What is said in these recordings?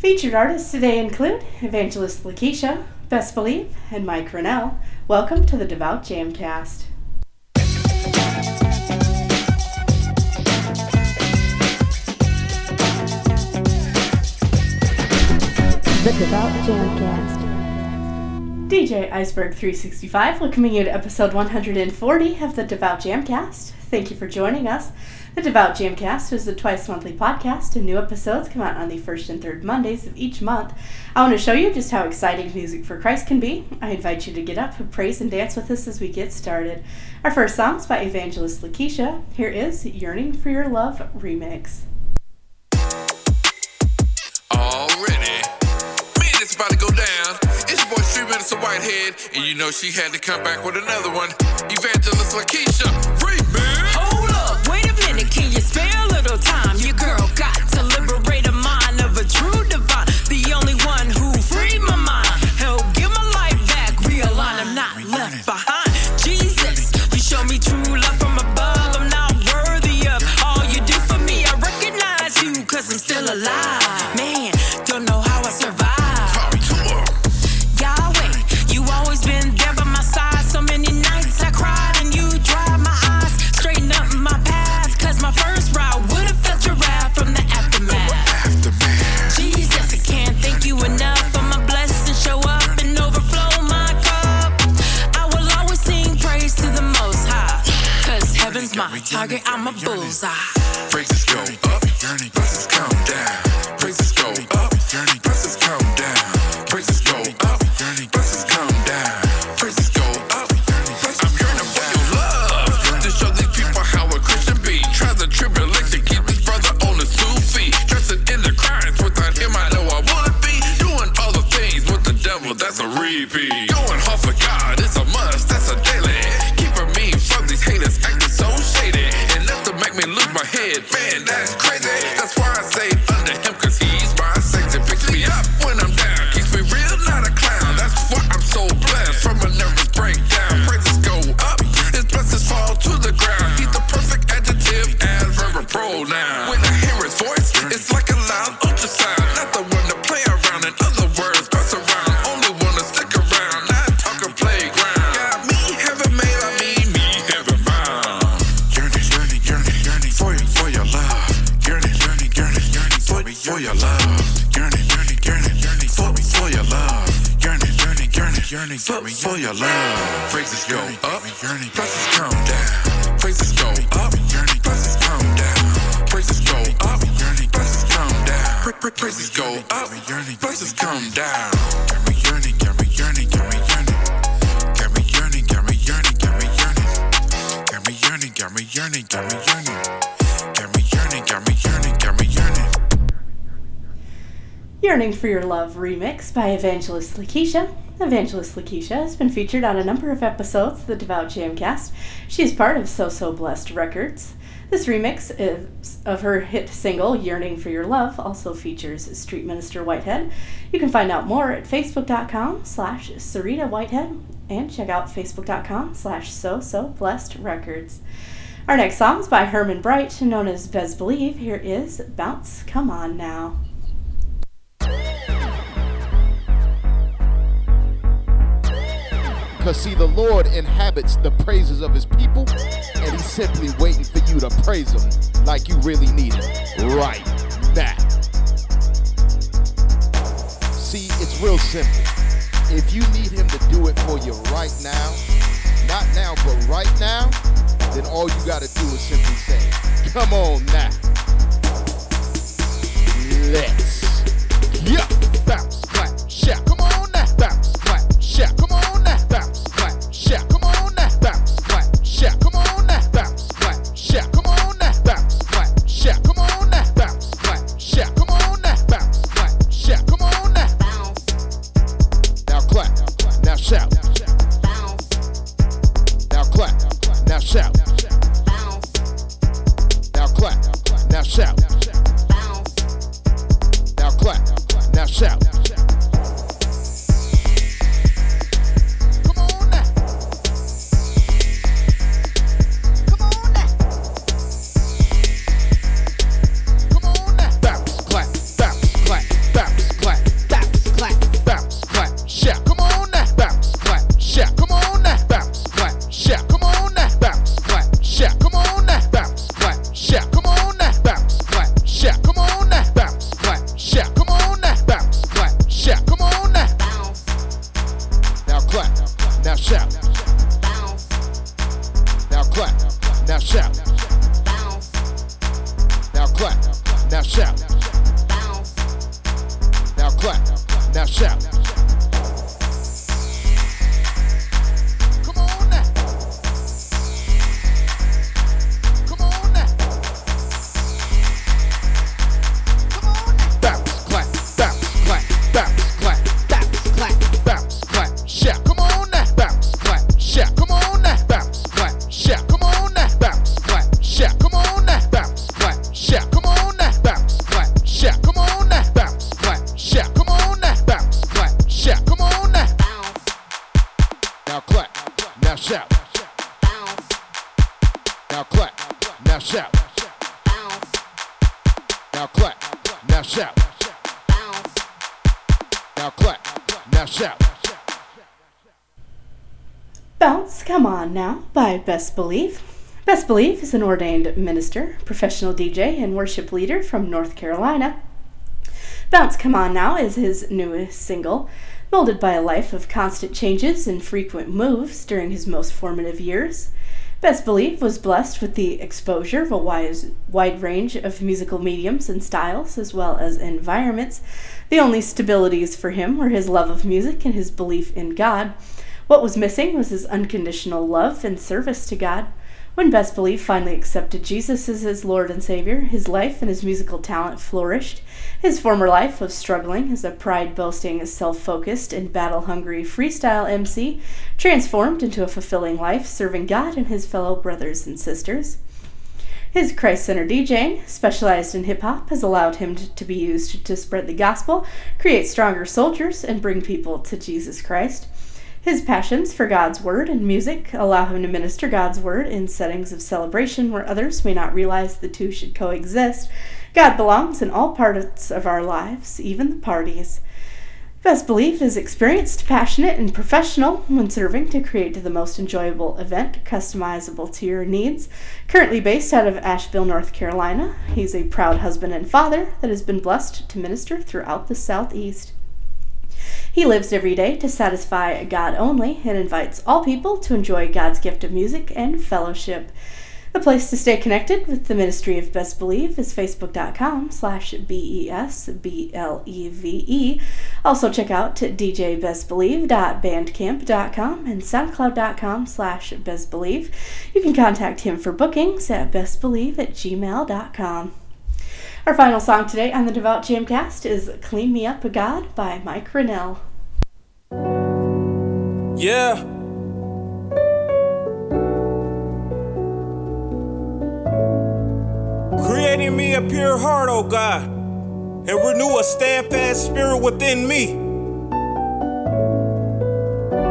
Featured artists today include Evangelist LaKisha, Best Believe, and Mike Renell. Welcome to the Devout Jamcast. The Devout Jamcast. DJ Iceberg 365 welcoming you to episode 140 of the Devout Jamcast. Thank you for joining us. The Devout Jamcast is a twice monthly podcast, and new episodes come out on the first and third Mondays of each month. I want to show you just how exciting music for Christ can be. I invite you to get up, praise, and dance with us as we get started. Our first song is by Evangelist LaKisha. Here is Yearning for Your Love remix. Already. Man, it's about to go down. It's your boy Street Minister Whitehead, and you know she had to come back with another one. Evangelist LaKisha, little time? I'm for, your love. Praises go up, praises come down. Praises go up, praises come down. Praises go up, praises come down. Pra- pra- Praises go up, praises come down. Yearning for Your Love remix by Evangelist LaKisha. Evangelist LaKisha has been featured on a number of episodes of the Devout Jamcast. She is part of So So Blessed Records. This remix of her hit single Yearning for Your Love also features Street Minister Whitehead. You can find out more at facebook.com slash Seritta Whitehead and check out facebook.com slash So So Blessed Records. Our next song is by Herman Bright, known as Besbleve. Here is Bounce Come On Now. Because, see, the Lord inhabits the praises of his people, and he's simply waiting for you to praise him like you really need it right now. See, it's real simple. If you need him to do it for you right now, not now, but right now, then all you got to do is simply say, Come on now. Let's Now clap, now shout. Now clap, now shout. Now clap, now shout. Bounce Come On Now by Besbleve. Best Believe is an ordained minister, professional DJ, and worship leader from North Carolina. Bounce Come On Now is his newest single, molded by a life of constant changes and frequent moves during his most formative years. Besbleve was blessed with the exposure of a wide, wide range of musical mediums and styles, as well as environments. The only stabilities for him were his love of music and his belief in God. What was missing was his unconditional love and service to God. When Besbleve finally accepted Jesus as his Lord and Savior, his life and his musical talent flourished. His former life of struggling as a pride boasting, self focused, and battle hungry freestyle MC transformed into a fulfilling life serving God and his fellow brothers and sisters. His Christ Center DJing, specialized in hip hop, has allowed him to, to be used to spread the gospel, create stronger soldiers, and bring people to Jesus Christ. His passions for God's Word and music allow him to minister God's Word in settings of celebration where others may not realize the two should coexist. God belongs in all parts of our lives, even the parties. Besbleve is experienced, passionate, and professional when serving to create the most enjoyable event customizable to your needs. Currently based out of Asheville, North Carolina, he's a proud husband and father that has been blessed to minister throughout the Southeast. He lives every day to satisfy God only and invites all people to enjoy God's gift of music and fellowship. The place to stay connected with the Ministry of Besbleve is facebook.com slash B-E-S-B-L-E-V-E. Also check out djbestbelieve.bandcamp.com and soundcloud.com slash bestbelieve. You can contact him for bookings at bestbelieve at gmail.com. Our final song today on the Devout Jamcast is Clean Me Up, God by Mike Renell. Yeah. Creating me a pure heart, O God, and renew a steadfast spirit within me.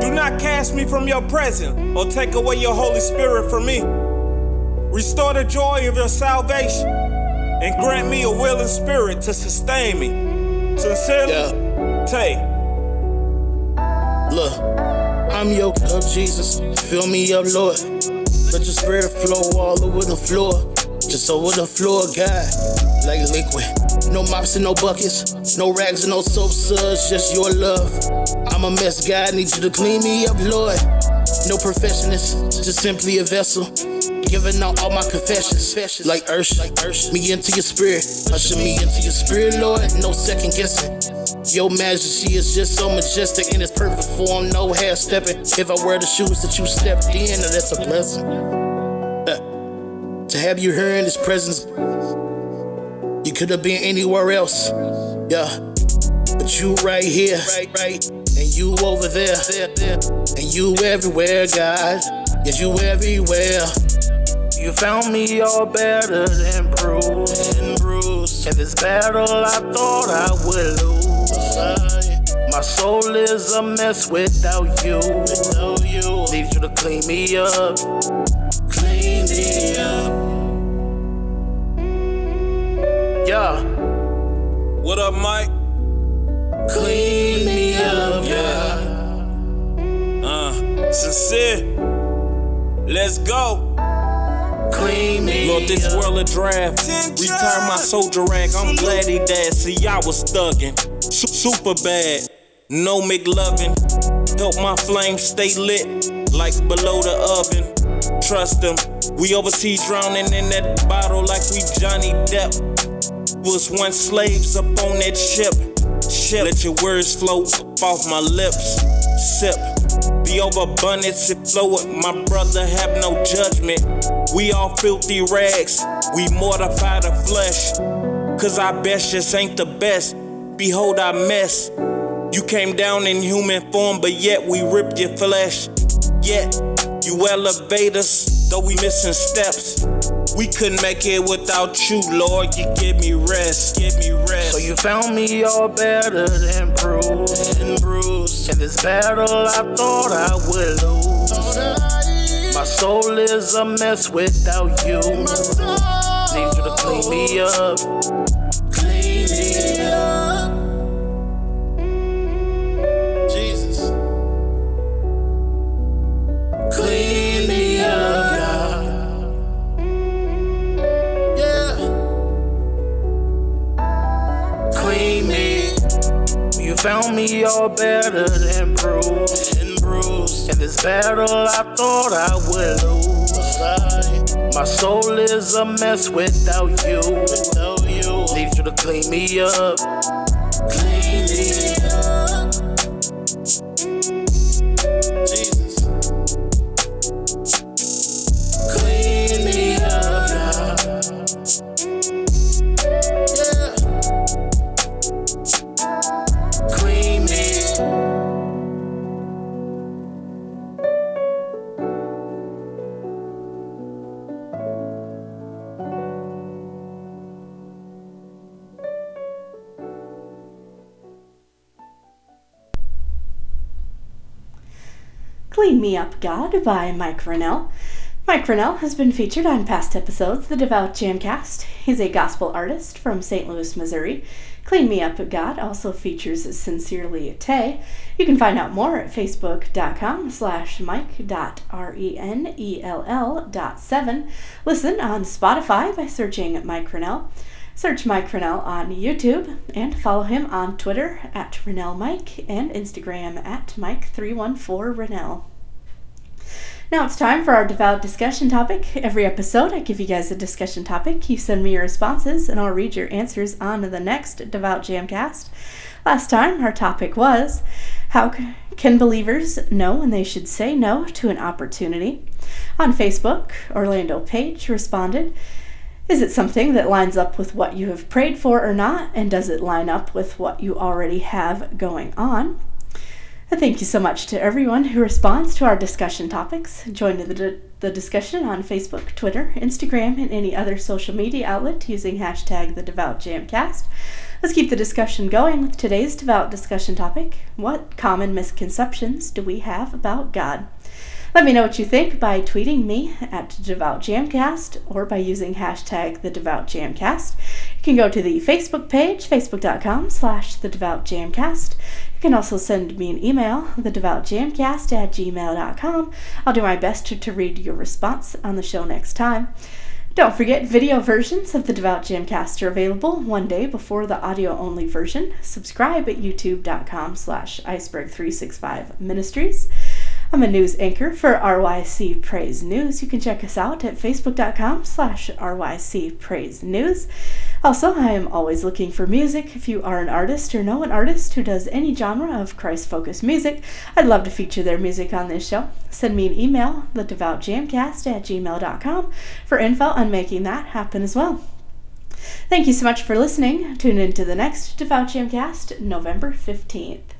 Do not cast me from your presence or take away your Holy Spirit from me. Restore the joy of your salvation and grant me a willing spirit to sustain me. Sincerely, Yeah. Tay. Look, I'm yoked up, Jesus. Fill me up, Lord. Let your spirit flow all over the floor. Just over the floor, God. Like liquid. No mops and no buckets. No rags and no soap suds. Just your love. I'm a mess, God. Need you to clean me up, Lord. No perfectionist. Just simply a vessel. Giving out all my confessions. Like Ursh. Like Ursh. Me into your spirit. Usher me into your spirit, Lord. No second guessing. Your majesty is just so majestic in its perfect form, no half stepping. If I wear the shoes that you stepped in, that's a blessing. Uh, to have you here in his presence, you could have been anywhere else. Yeah, but you right here, right, right, and you over there, and you everywhere, God. Yes, you everywhere. You found me all better than bruised. And bruised. In this battle, I thought I would lose. My soul is a mess without you. Without you. Need you to clean me up. Clean me up. Yeah. What up, Mike? Clean me up, yeah. Uh, sincere. Let's go. Clean me Lord, this world a draft. Return my soldier rank. I'm glad he died. See, I was thuggin'. Super bad. No McLovin. Help my flame stay lit. Like below the oven. Trust him. We overseas drowning in that bottle like we Johnny Depp. Was once slaves up on that ship. Shit, let your words flow up off my lips. Sip. The overabundance it flow with my brother have no judgment. We all filthy rags. We mortify the flesh. Cause our best just ain't the best. Behold our mess. You came down in human form, but yet we ripped your flesh. Yet you elevate us, though we missing steps. We couldn't make it without you, Lord. You give me rest, give me rest. So you found me all better than bruised. And bruised. In this battle, I thought I would lose. My soul is a mess without you. Need you to clean me up. Found me all better than bruised. And bruised. In this battle, I thought I would lose. My soul is a mess without you. Without you. Need you to clean me up. Clean Me Up God by Mike Renell. Mike Renell has been featured on past episodes of the Devout Jamcast. He's a gospel artist from St. Louis, Missouri. Clean Me Up God also features Sincerely Tay. You can find out more at facebook.com slash mike.renell dot seven. Listen on Spotify by searching Mike Renell. Search Mike Renell on YouTube and follow him on Twitter at Renell Mike and Instagram at Mike314Renell. Now it's time for our devout discussion topic. Every episode, I give you guys a discussion topic. You send me your responses, and I'll read your answers on the next Devout Jamcast. Last time, our topic was How can believers know when they should say no to an opportunity? On Facebook, Orlando Page responded, Is it something that lines up with what you have prayed for or not? And does it line up with what you already have going on? And thank you so much to everyone who responds to our discussion topics. Join the, the discussion on Facebook, Twitter, Instagram, and any other social media outlet using hashtag the Devout Jamcast. Let's keep the discussion going with today's devout discussion topic. What common misconceptions do we have about God? Let me know what you think by tweeting me at Devout Jamcast or by using hashtag the Devout Jamcast. You can go to the Facebook page, facebook.com slash the Devout Jamcast. You can also send me an email, thedevoutjamcast at gmail.com. I'll do my best to, to read your response on the show next time. Don't forget, video versions of the Devout Jamcast are available one day before the audio-only version. Subscribe at youtube.com slash iceberg365 ministries. I'm a news anchor for RYC Praise News. You can check us out at facebook.com slash RYC Praise News. Also, I am always looking for music. If you are an artist or know an artist who does any genre of Christ-focused music, I'd love to feature their music on this show. Send me an email, thedevoutjamcast at gmail.com, for info on making that happen as well. Thank you so much for listening. Tune in to the next Devout Jamcast, November 15th.